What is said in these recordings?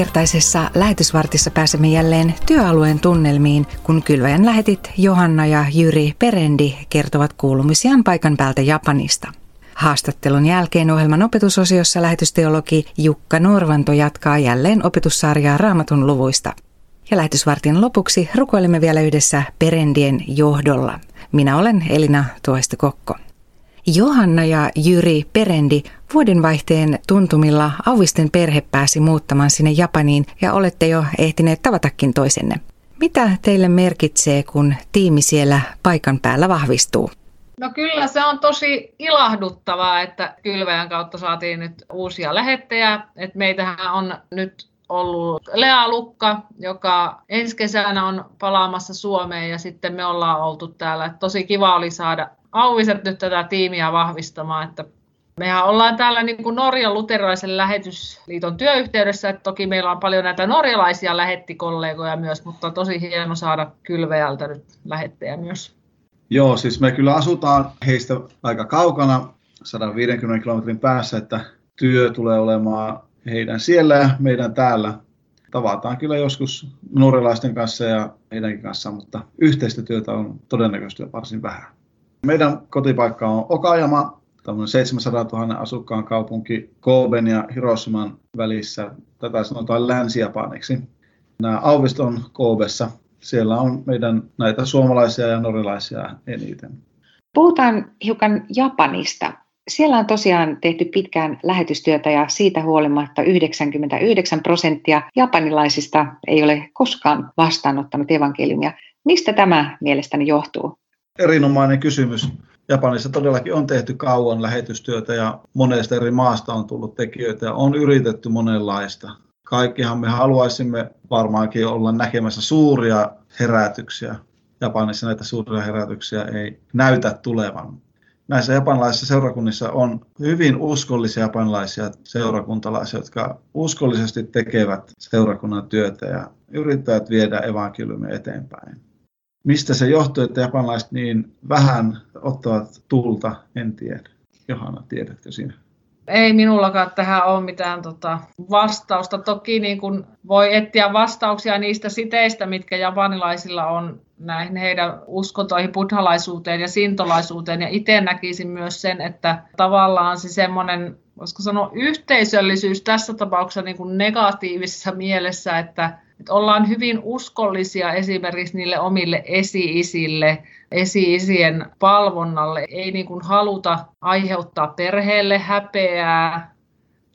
Tämänkertaisessa lähetysvartissa pääsemme jälleen työalueen tunnelmiin, kun kylväjän lähetit Johanna ja Jyri Perendi kertovat kuulumisiaan paikan päältä Japanista. Haastattelun jälkeen ohjelman opetusosiossa lähetysteologi Jukka Norvanto jatkaa jälleen opetussarjaa Raamatun luvuista. Ja lähetysvartin lopuksi rukoilemme vielä yhdessä Perendien johdolla. Minä olen Elina Tuoista Kokko. Johanna ja Jyri Perendi vuodenvaihteen tuntumilla Auvisten perhe pääsi muuttamaan sinne Japaniin ja olette jo ehtineet tavatakin toisenne. Mitä teille merkitsee, kun tiimi siellä paikan päällä vahvistuu? No kyllä se on tosi ilahduttavaa, että kylväjän kautta saatiin nyt uusia lähettejä. Et meitähän on nyt ollut Lea Lukka, joka ensi kesänä on palaamassa Suomeen ja sitten me ollaan oltu täällä. tosi kiva oli saada Auviset nyt tätä tiimiä vahvistamaan, että Mehän ollaan täällä niin kuin Norjan luterilaisen lähetysliiton työyhteydessä, että toki meillä on paljon näitä norjalaisia lähettikollegoja myös, mutta tosi hieno saada kylveältä nyt lähettejä myös. Joo, siis me kyllä asutaan heistä aika kaukana, 150 kilometrin päässä, että työ tulee olemaan heidän siellä ja meidän täällä. Tavataan kyllä joskus norjalaisten kanssa ja heidänkin kanssa, mutta yhteistä työtä on todennäköisesti varsin vähän. Meidän kotipaikka on Okajama, 700 000 asukkaan kaupunki Koben ja Hiroshiman välissä. Tätä sanotaan Länsi-Japaniksi. Nämä Auvist on Koobessa. Siellä on meidän näitä suomalaisia ja norjalaisia eniten. Puhutaan hiukan Japanista. Siellä on tosiaan tehty pitkään lähetystyötä ja siitä huolimatta 99 prosenttia japanilaisista ei ole koskaan vastaanottanut evankeliumia. Mistä tämä mielestäni johtuu? Erinomainen kysymys. Japanissa todellakin on tehty kauan lähetystyötä ja monesta eri maasta on tullut tekijöitä ja on yritetty monenlaista. Kaikkihan me haluaisimme varmaankin olla näkemässä suuria herätyksiä. Japanissa näitä suuria herätyksiä ei näytä tulevan. Näissä japanilaisissa seurakunnissa on hyvin uskollisia japanilaisia seurakuntalaisia, jotka uskollisesti tekevät seurakunnan työtä ja yrittävät viedä evankeliumia eteenpäin. Mistä se johtuu, että japanilaiset niin vähän ottavat tulta, en tiedä. Johanna, tiedätkö sinä? Ei minullakaan tähän ole mitään tota, vastausta. Toki niin kun voi etsiä vastauksia niistä siteistä, mitkä japanilaisilla on näihin heidän uskontoihin, buddhalaisuuteen ja sintolaisuuteen. Ja itse näkisin myös sen, että tavallaan se semmoinen, voisiko sanoa yhteisöllisyys tässä tapauksessa niin negatiivisessa mielessä, että että ollaan hyvin uskollisia esimerkiksi niille omille esi-isille, esi-isien palvonnalle. Ei niin kuin haluta aiheuttaa perheelle häpeää.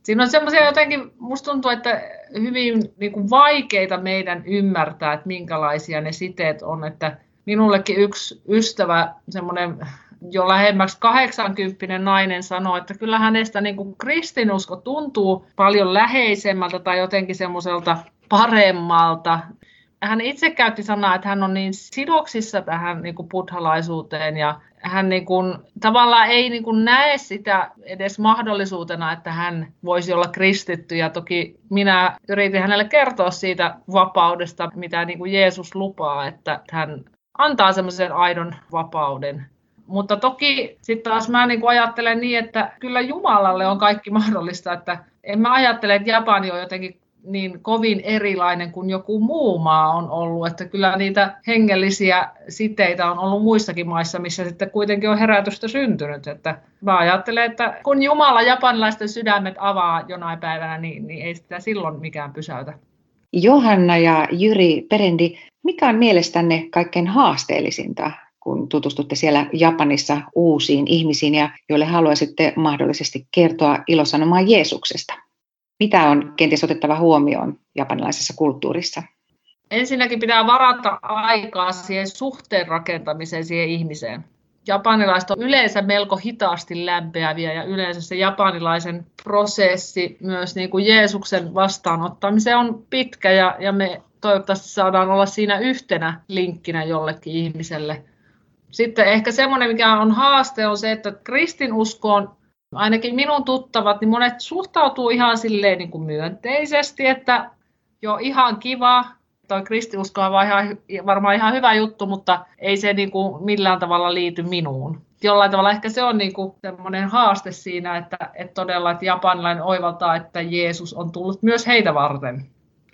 Siinä on semmoisia jotenkin, musta tuntuu, että hyvin niin kuin vaikeita meidän ymmärtää, että minkälaisia ne siteet on. Että minullekin yksi ystävä, semmoinen jo lähemmäksi 80 nainen sanoi, että kyllä hänestä niin kuin kristinusko tuntuu paljon läheisemmältä tai jotenkin semmoiselta paremmalta. Hän itse käytti sanaa, että hän on niin sidoksissa tähän niin kuin buddhalaisuuteen ja hän niin kuin, tavallaan ei niin kuin näe sitä edes mahdollisuutena, että hän voisi olla kristitty. Ja toki minä yritin hänelle kertoa siitä vapaudesta, mitä niin kuin Jeesus lupaa, että hän antaa semmoisen aidon vapauden. Mutta toki sitten taas mä niin ajattelen niin, että kyllä Jumalalle on kaikki mahdollista, että en mä ajattele, että Japani on jotenkin niin kovin erilainen kuin joku muu maa on ollut. Että kyllä niitä hengellisiä siteitä on ollut muissakin maissa, missä sitten kuitenkin on herätystä syntynyt. Että mä ajattelen, että kun Jumala japanilaisten sydämet avaa jonain päivänä, niin, niin ei sitä silloin mikään pysäytä. Johanna ja Jyri Perendi, mikä on mielestänne kaikkein haasteellisinta kun tutustutte siellä Japanissa uusiin ihmisiin ja joille haluaisitte mahdollisesti kertoa ilosanomaa Jeesuksesta? Mitä on kenties otettava huomioon japanilaisessa kulttuurissa? Ensinnäkin pitää varata aikaa siihen suhteen rakentamiseen siihen ihmiseen. Japanilaiset on yleensä melko hitaasti lämpeäviä ja yleensä se japanilaisen prosessi myös niin kuin Jeesuksen vastaanottamiseen on pitkä ja, ja me toivottavasti saadaan olla siinä yhtenä linkkinä jollekin ihmiselle. Sitten ehkä semmoinen, mikä on haaste, on se, että kristinuskoon ainakin minun tuttavat, niin monet suhtautuu ihan silleen niin kuin myönteisesti, että jo ihan kiva, toi kristiusko on ihan, varmaan ihan hyvä juttu, mutta ei se niin kuin millään tavalla liity minuun. Jollain tavalla ehkä se on niin kuin semmoinen haaste siinä, että, että todella että japanilainen oivaltaa, että Jeesus on tullut myös heitä varten.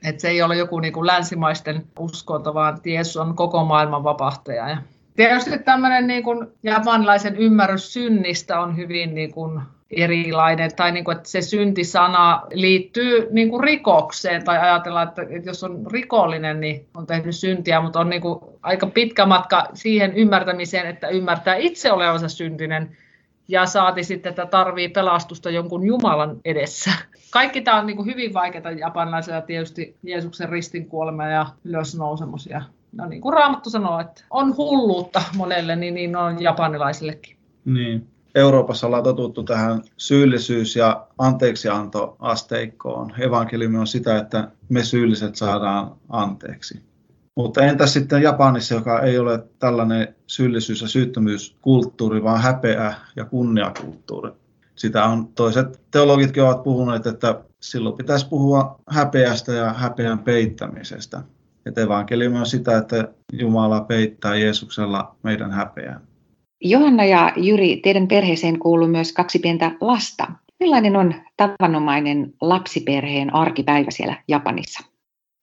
Että se ei ole joku niin kuin länsimaisten uskonto, vaan Jeesus on koko maailman vapahtaja. Tietysti tämmöinen niin kuin japanilaisen ymmärrys synnistä on hyvin niin kuin erilainen, tai niin kuin, että se syntisana liittyy niin kuin rikokseen, tai ajatellaan, että jos on rikollinen, niin on tehnyt syntiä, mutta on niin kuin aika pitkä matka siihen ymmärtämiseen, että ymmärtää itse olevansa syntinen, ja saati sitten, että tarvii pelastusta jonkun Jumalan edessä. Kaikki tämä on niin kuin hyvin vaikeaa japanilaisilla, tietysti Jeesuksen ristin kuolema ja ylösnousemus. Ja, no niin kuin Raamattu sanoo, että on hulluutta monelle, niin, niin on japanilaisillekin. Niin. Euroopassa ollaan totuttu tähän syyllisyys- ja anteeksiantoasteikkoon. Evankeliumi on sitä, että me syylliset saadaan anteeksi. Mutta entä sitten Japanissa, joka ei ole tällainen syyllisyys- ja syyttömyyskulttuuri, vaan häpeä- ja kunniakulttuuri? Sitä on toiset teologitkin ovat puhuneet, että silloin pitäisi puhua häpeästä ja häpeän peittämisestä. Että evankeliumi on sitä, että Jumala peittää Jeesuksella meidän häpeän. Johanna ja Jyri, teidän perheeseen kuuluu myös kaksi pientä lasta. Millainen on tavanomainen lapsiperheen arkipäivä siellä Japanissa?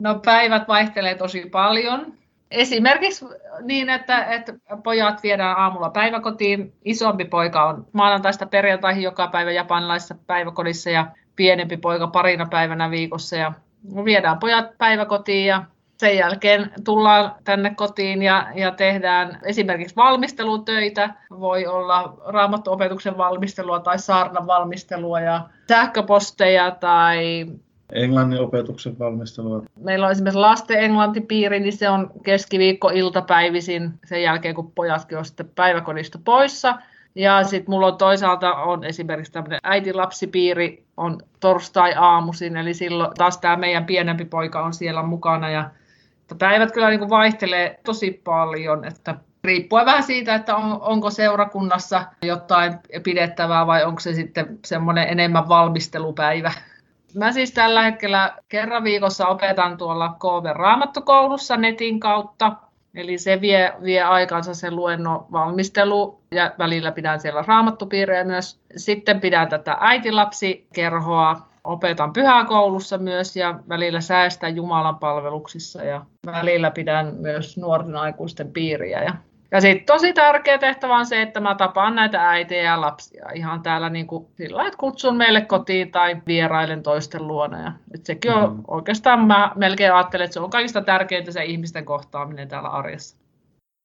No päivät vaihtelee tosi paljon. Esimerkiksi niin, että, että pojat viedään aamulla päiväkotiin. Isompi poika on maanantaista perjantaihin joka päivä japanilaisessa päiväkodissa ja pienempi poika parina päivänä viikossa. Ja viedään pojat päiväkotiin ja sen jälkeen tullaan tänne kotiin ja, ja tehdään esimerkiksi valmistelutöitä. Voi olla raamattuopetuksen valmistelua tai saarnan valmistelua ja sähköposteja tai englannin opetuksen valmistelua. Meillä on esimerkiksi lasten englantipiiri, niin se on keskiviikko iltapäivisin sen jälkeen, kun pojatkin on sitten päiväkodista poissa. Ja sitten mulla on toisaalta on esimerkiksi tämmöinen äitilapsipiiri on torstai-aamuisin, eli silloin taas tämä meidän pienempi poika on siellä mukana. Ja päivät kyllä niin kuin vaihtelee tosi paljon, että riippuen vähän siitä, että on, onko seurakunnassa jotain pidettävää vai onko se sitten semmoinen enemmän valmistelupäivä. Mä siis tällä hetkellä kerran viikossa opetan tuolla KV Raamattokoulussa netin kautta. Eli se vie, vie aikansa se luennon valmistelu ja välillä pidän siellä raamattupiirejä myös. Sitten pidän tätä äitilapsikerhoa, opetan pyhäkoulussa myös ja välillä säästän Jumalan palveluksissa ja välillä pidän myös nuorten aikuisten piiriä. Ja ja sitten tosi tärkeä tehtävä on se, että mä tapaan näitä äitejä ja lapsia ihan täällä niin kuin sillä että kutsun meille kotiin tai vierailen toisten luona. Ja, et sekin on mm. oikeastaan, mä melkein ajattelen, että se on kaikista tärkeintä se ihmisten kohtaaminen täällä arjessa.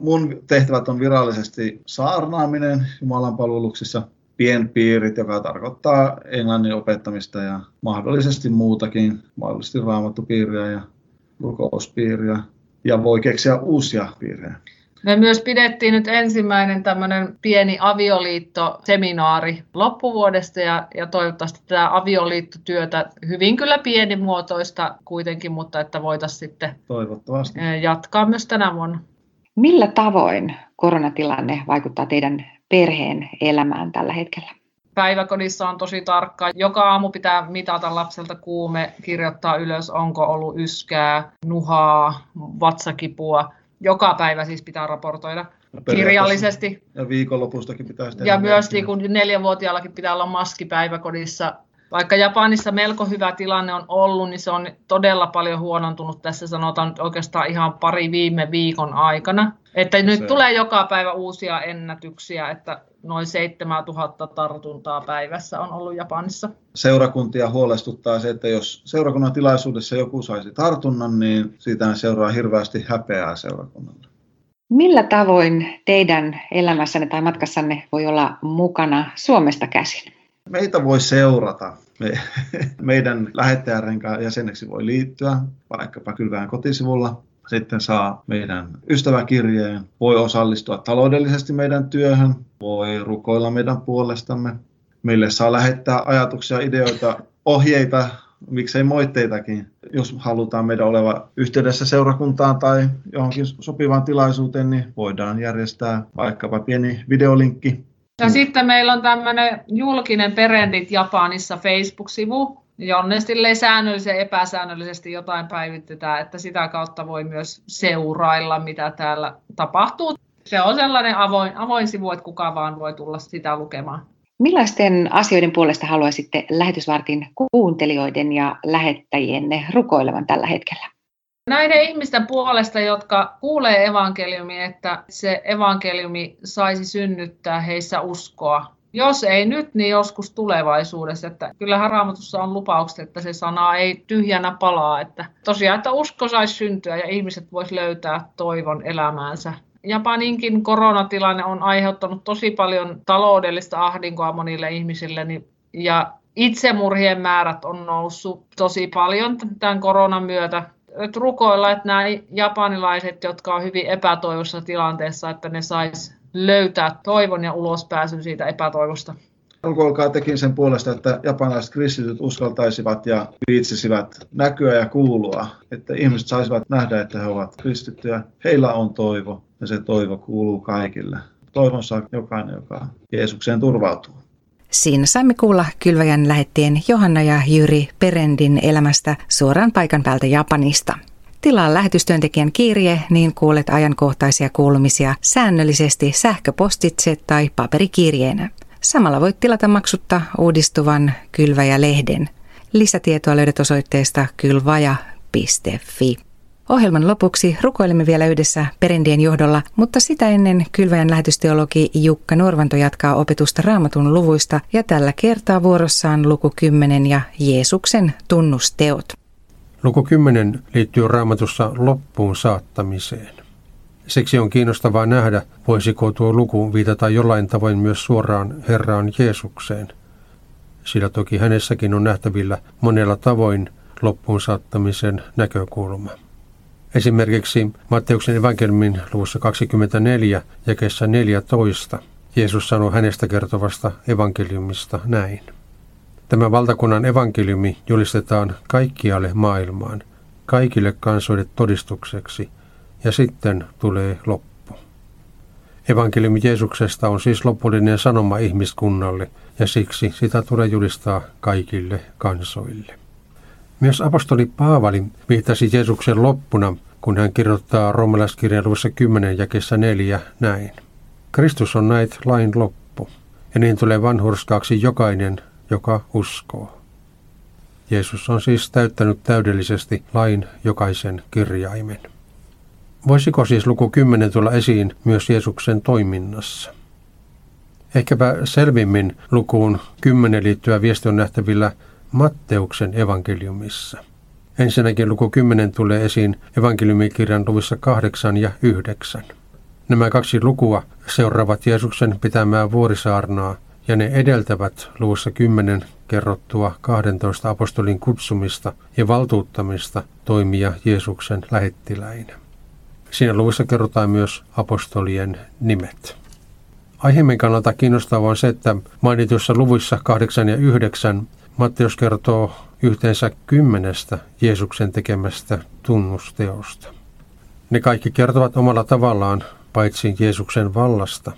Mun tehtävät on virallisesti saarnaaminen Jumalan palveluksissa, pienpiirit, joka tarkoittaa englannin opettamista ja mahdollisesti muutakin, mahdollisesti raamattupiiriä ja rukouspiiriä. Ja voi keksiä uusia piirejä. Me myös pidettiin nyt ensimmäinen tämmöinen pieni avioliittoseminaari loppuvuodesta ja, ja toivottavasti tämä avioliittotyötä hyvin kyllä pienimuotoista kuitenkin, mutta että voitaisiin sitten Toivottavasti. jatkaa myös tänä vuonna. Millä tavoin koronatilanne vaikuttaa teidän perheen elämään tällä hetkellä? Päiväkodissa on tosi tarkka. Joka aamu pitää mitata lapselta kuume, kirjoittaa ylös, onko ollut yskää, nuhaa, vatsakipua joka päivä siis pitää raportoida kirjallisesti. Ja viikonlopustakin pitää tehdä. Ja myös niin kun neljänvuotiaallakin pitää olla maski päiväkodissa. Vaikka Japanissa melko hyvä tilanne on ollut, niin se on todella paljon huonontunut tässä sanotaan nyt oikeastaan ihan pari viime viikon aikana. Että nyt se. tulee joka päivä uusia ennätyksiä, että noin 7000 tartuntaa päivässä on ollut Japanissa. Seurakuntia huolestuttaa se, että jos seurakunnan tilaisuudessa joku saisi tartunnan, niin siitä seuraa hirveästi häpeää seurakunnalle. Millä tavoin teidän elämässänne tai matkassanne voi olla mukana Suomesta käsin? Meitä voi seurata. Me, meidän lähettäjärenkaan jäseneksi voi liittyä vaikkapa Kylvään kotisivulla sitten saa meidän ystäväkirjeen, voi osallistua taloudellisesti meidän työhön, voi rukoilla meidän puolestamme. Meille saa lähettää ajatuksia, ideoita, ohjeita, miksei moitteitakin, jos halutaan meidän oleva yhteydessä seurakuntaan tai johonkin sopivaan tilaisuuteen, niin voidaan järjestää vaikkapa pieni videolinkki. Ja sitten meillä on tämmöinen julkinen Perendit Japanissa Facebook-sivu, jonne säännöllisesti ja epäsäännöllisesti jotain päivitetään, että sitä kautta voi myös seurailla, mitä täällä tapahtuu. Se on sellainen avoin, avoin sivu, että kuka vaan voi tulla sitä lukemaan. Millaisten asioiden puolesta haluaisitte lähetysvartin kuuntelijoiden ja lähettäjienne rukoilevan tällä hetkellä? Näiden ihmisten puolesta, jotka kuulee evankeliumia, että se evankeliumi saisi synnyttää heissä uskoa. Jos ei nyt, niin joskus tulevaisuudessa. Että kyllähän raamatussa on lupaukset, että se sana ei tyhjänä palaa. Että tosiaan, että usko saisi syntyä ja ihmiset vois löytää toivon elämäänsä. Japaninkin koronatilanne on aiheuttanut tosi paljon taloudellista ahdinkoa monille ihmisille, niin, ja itsemurhien määrät on noussut tosi paljon tämän koronan myötä. Et rukoilla, että nämä japanilaiset, jotka on hyvin epätoivossa tilanteessa, että ne sais löytää toivon ja ulospääsyn siitä epätoivosta. Rukoilkaa tekin sen puolesta, että japanilaiset kristityt uskaltaisivat ja viitsisivät näkyä ja kuulua, että ihmiset saisivat nähdä, että he ovat kristittyjä. Heillä on toivo ja se toivo kuuluu kaikille. Toivon saa jokainen, joka Jeesukseen turvautuu. Siinä saimme kuulla kylväjän lähettien Johanna ja Jyri Perendin elämästä suoraan paikan päältä Japanista. Tilaa lähetystyöntekijän kirje, niin kuulet ajankohtaisia kuulumisia säännöllisesti sähköpostitse tai paperikirjeenä. Samalla voit tilata maksutta uudistuvan Kylväjä-lehden. Lisätietoa löydät osoitteesta kylvaja.fi. Ohjelman lopuksi rukoilemme vielä yhdessä perindien johdolla, mutta sitä ennen kylväjän lähetysteologi Jukka Norvanto jatkaa opetusta raamatun luvuista ja tällä kertaa vuorossaan luku 10 ja Jeesuksen tunnusteot. Luku 10 liittyy raamatussa loppuun saattamiseen. Siksi on kiinnostavaa nähdä, voisiko tuo luku viitata jollain tavoin myös suoraan Herraan Jeesukseen. Sillä toki hänessäkin on nähtävillä monella tavoin loppuun saattamisen näkökulma. Esimerkiksi Matteuksen evankeliumin luvussa 24 ja kesä 14 Jeesus sanoi hänestä kertovasta evankeliumista näin. Tämä valtakunnan evankeliumi julistetaan kaikkialle maailmaan, kaikille kansoille todistukseksi, ja sitten tulee loppu. Evankeliumi Jeesuksesta on siis lopullinen sanoma ihmiskunnalle, ja siksi sitä tulee julistaa kaikille kansoille. Myös apostoli Paavali viittasi Jeesuksen loppuna, kun hän kirjoittaa roomalaiskirjan luvussa 10 ja kesä 4 näin. Kristus on näit lain loppu, ja niin tulee vanhurskaaksi jokainen, joka uskoo. Jeesus on siis täyttänyt täydellisesti lain jokaisen kirjaimen. Voisiko siis luku 10 tulla esiin myös Jeesuksen toiminnassa? Ehkäpä selvimmin lukuun 10 liittyvä viesti on nähtävillä Matteuksen evankeliumissa. Ensinnäkin luku 10 tulee esiin evankeliumikirjan luvissa 8 ja 9. Nämä kaksi lukua seuraavat Jeesuksen pitämää vuorisaarnaa ja ne edeltävät luvussa 10 kerrottua 12 apostolin kutsumista ja valtuuttamista toimia Jeesuksen lähettiläinä. Siinä luvussa kerrotaan myös apostolien nimet. Aiheemme kannalta kiinnostavaa on se, että mainituissa luvuissa 8 ja 9 Matteus kertoo yhteensä kymmenestä Jeesuksen tekemästä tunnusteosta. Ne kaikki kertovat omalla tavallaan paitsi Jeesuksen vallasta,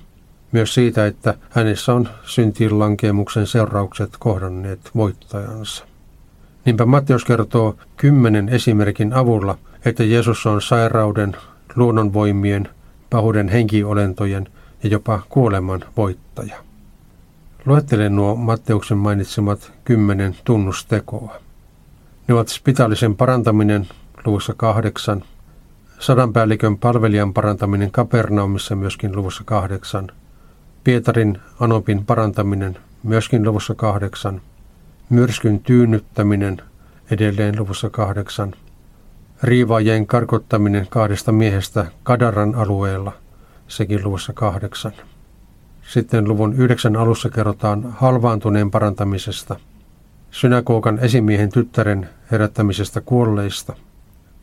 myös siitä, että hänessä on syntiin lankemuksen seuraukset kohdanneet voittajansa. Niinpä Matteus kertoo kymmenen esimerkin avulla, että Jeesus on sairauden, luonnonvoimien, pahuuden henkiolentojen ja jopa kuoleman voittaja. Luettelen nuo Matteuksen mainitsemat kymmenen tunnustekoa. Ne ovat spitaalisen parantaminen luvussa kahdeksan, sadanpäällikön palvelijan parantaminen Kapernaumissa myöskin luvussa kahdeksan, Pietarin Anopin parantaminen myöskin luvussa kahdeksan, myrskyn tyynnyttäminen edelleen luvussa kahdeksan, riivaajien karkottaminen kahdesta miehestä Kadaran alueella, sekin luvussa kahdeksan. Sitten luvun yhdeksän alussa kerrotaan halvaantuneen parantamisesta, synagogan esimiehen tyttären herättämisestä kuolleista,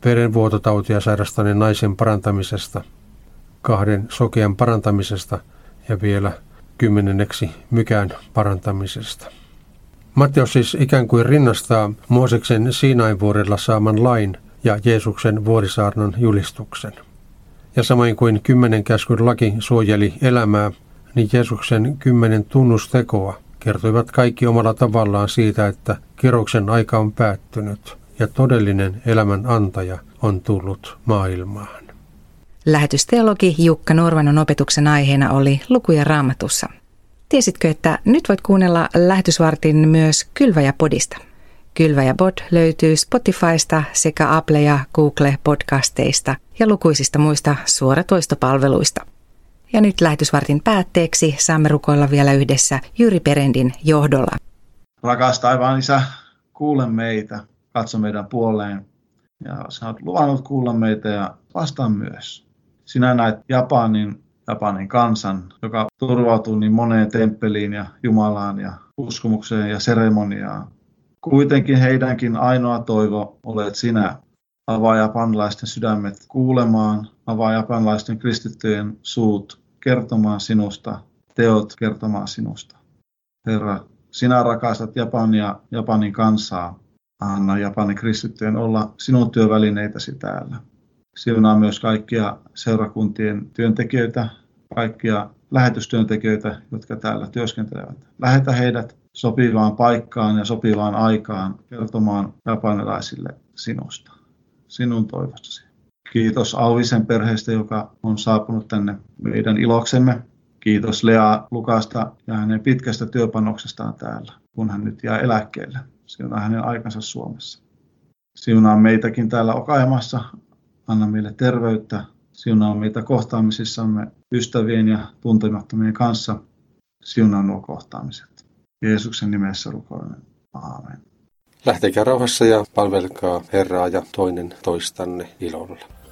verenvuototautia sairastaneen naisen parantamisesta, kahden sokean parantamisesta ja vielä kymmenenneksi mykään parantamisesta. Matteus siis ikään kuin rinnastaa Mooseksen Siinain vuorella saaman lain ja Jeesuksen vuorisaarnan julistuksen. Ja samoin kuin kymmenen käskyn laki suojeli elämää, niin Jeesuksen kymmenen tunnustekoa kertoivat kaikki omalla tavallaan siitä, että kiroksen aika on päättynyt ja todellinen elämän antaja on tullut maailmaan. Lähetysteologi Jukka Norvanon opetuksen aiheena oli lukuja raamatussa. Tiesitkö, että nyt voit kuunnella lähetysvartin myös Kylväjä-podista? Kylväjä-pod löytyy Spotifysta sekä Apple ja Google podcasteista ja lukuisista muista suoratoistopalveluista. Ja nyt lähetysvartin päätteeksi saamme rukoilla vielä yhdessä Jyri Perendin johdolla. Rakas taivaan isä, kuule meitä, katso meidän puoleen ja sä oot luvannut kuulla meitä ja vastaa myös. Sinä näet Japanin, Japanin kansan, joka turvautuu niin moneen temppeliin ja Jumalaan ja uskomukseen ja seremoniaan. Kuitenkin heidänkin ainoa toivo olet sinä. Avaa japanlaisten sydämet kuulemaan, avaa japanlaisten kristittyjen suut kertomaan sinusta, teot kertomaan sinusta. Herra, sinä rakastat Japania, Japanin kansaa. Anna Japanin kristittyjen olla sinun työvälineitäsi täällä. Siunaa myös kaikkia seurakuntien työntekijöitä, kaikkia lähetystyöntekijöitä, jotka täällä työskentelevät. Lähetä heidät sopivaan paikkaan ja sopivaan aikaan kertomaan japanilaisille sinusta, sinun toivostasi. Kiitos Auvisen perheestä, joka on saapunut tänne meidän iloksemme. Kiitos Lea Lukasta ja hänen pitkästä työpanoksestaan täällä, kun hän nyt jää eläkkeelle. Siunaa hänen aikansa Suomessa. Siunaa meitäkin täällä Okaimassa. Anna meille terveyttä. Siunaa meitä kohtaamisissamme ystävien ja tuntemattomien kanssa. Siunaa nuo kohtaamiset. Jeesuksen nimessä rukoilen. Aamen. Lähtekää rauhassa ja palvelkaa Herraa ja toinen toistanne ilolla.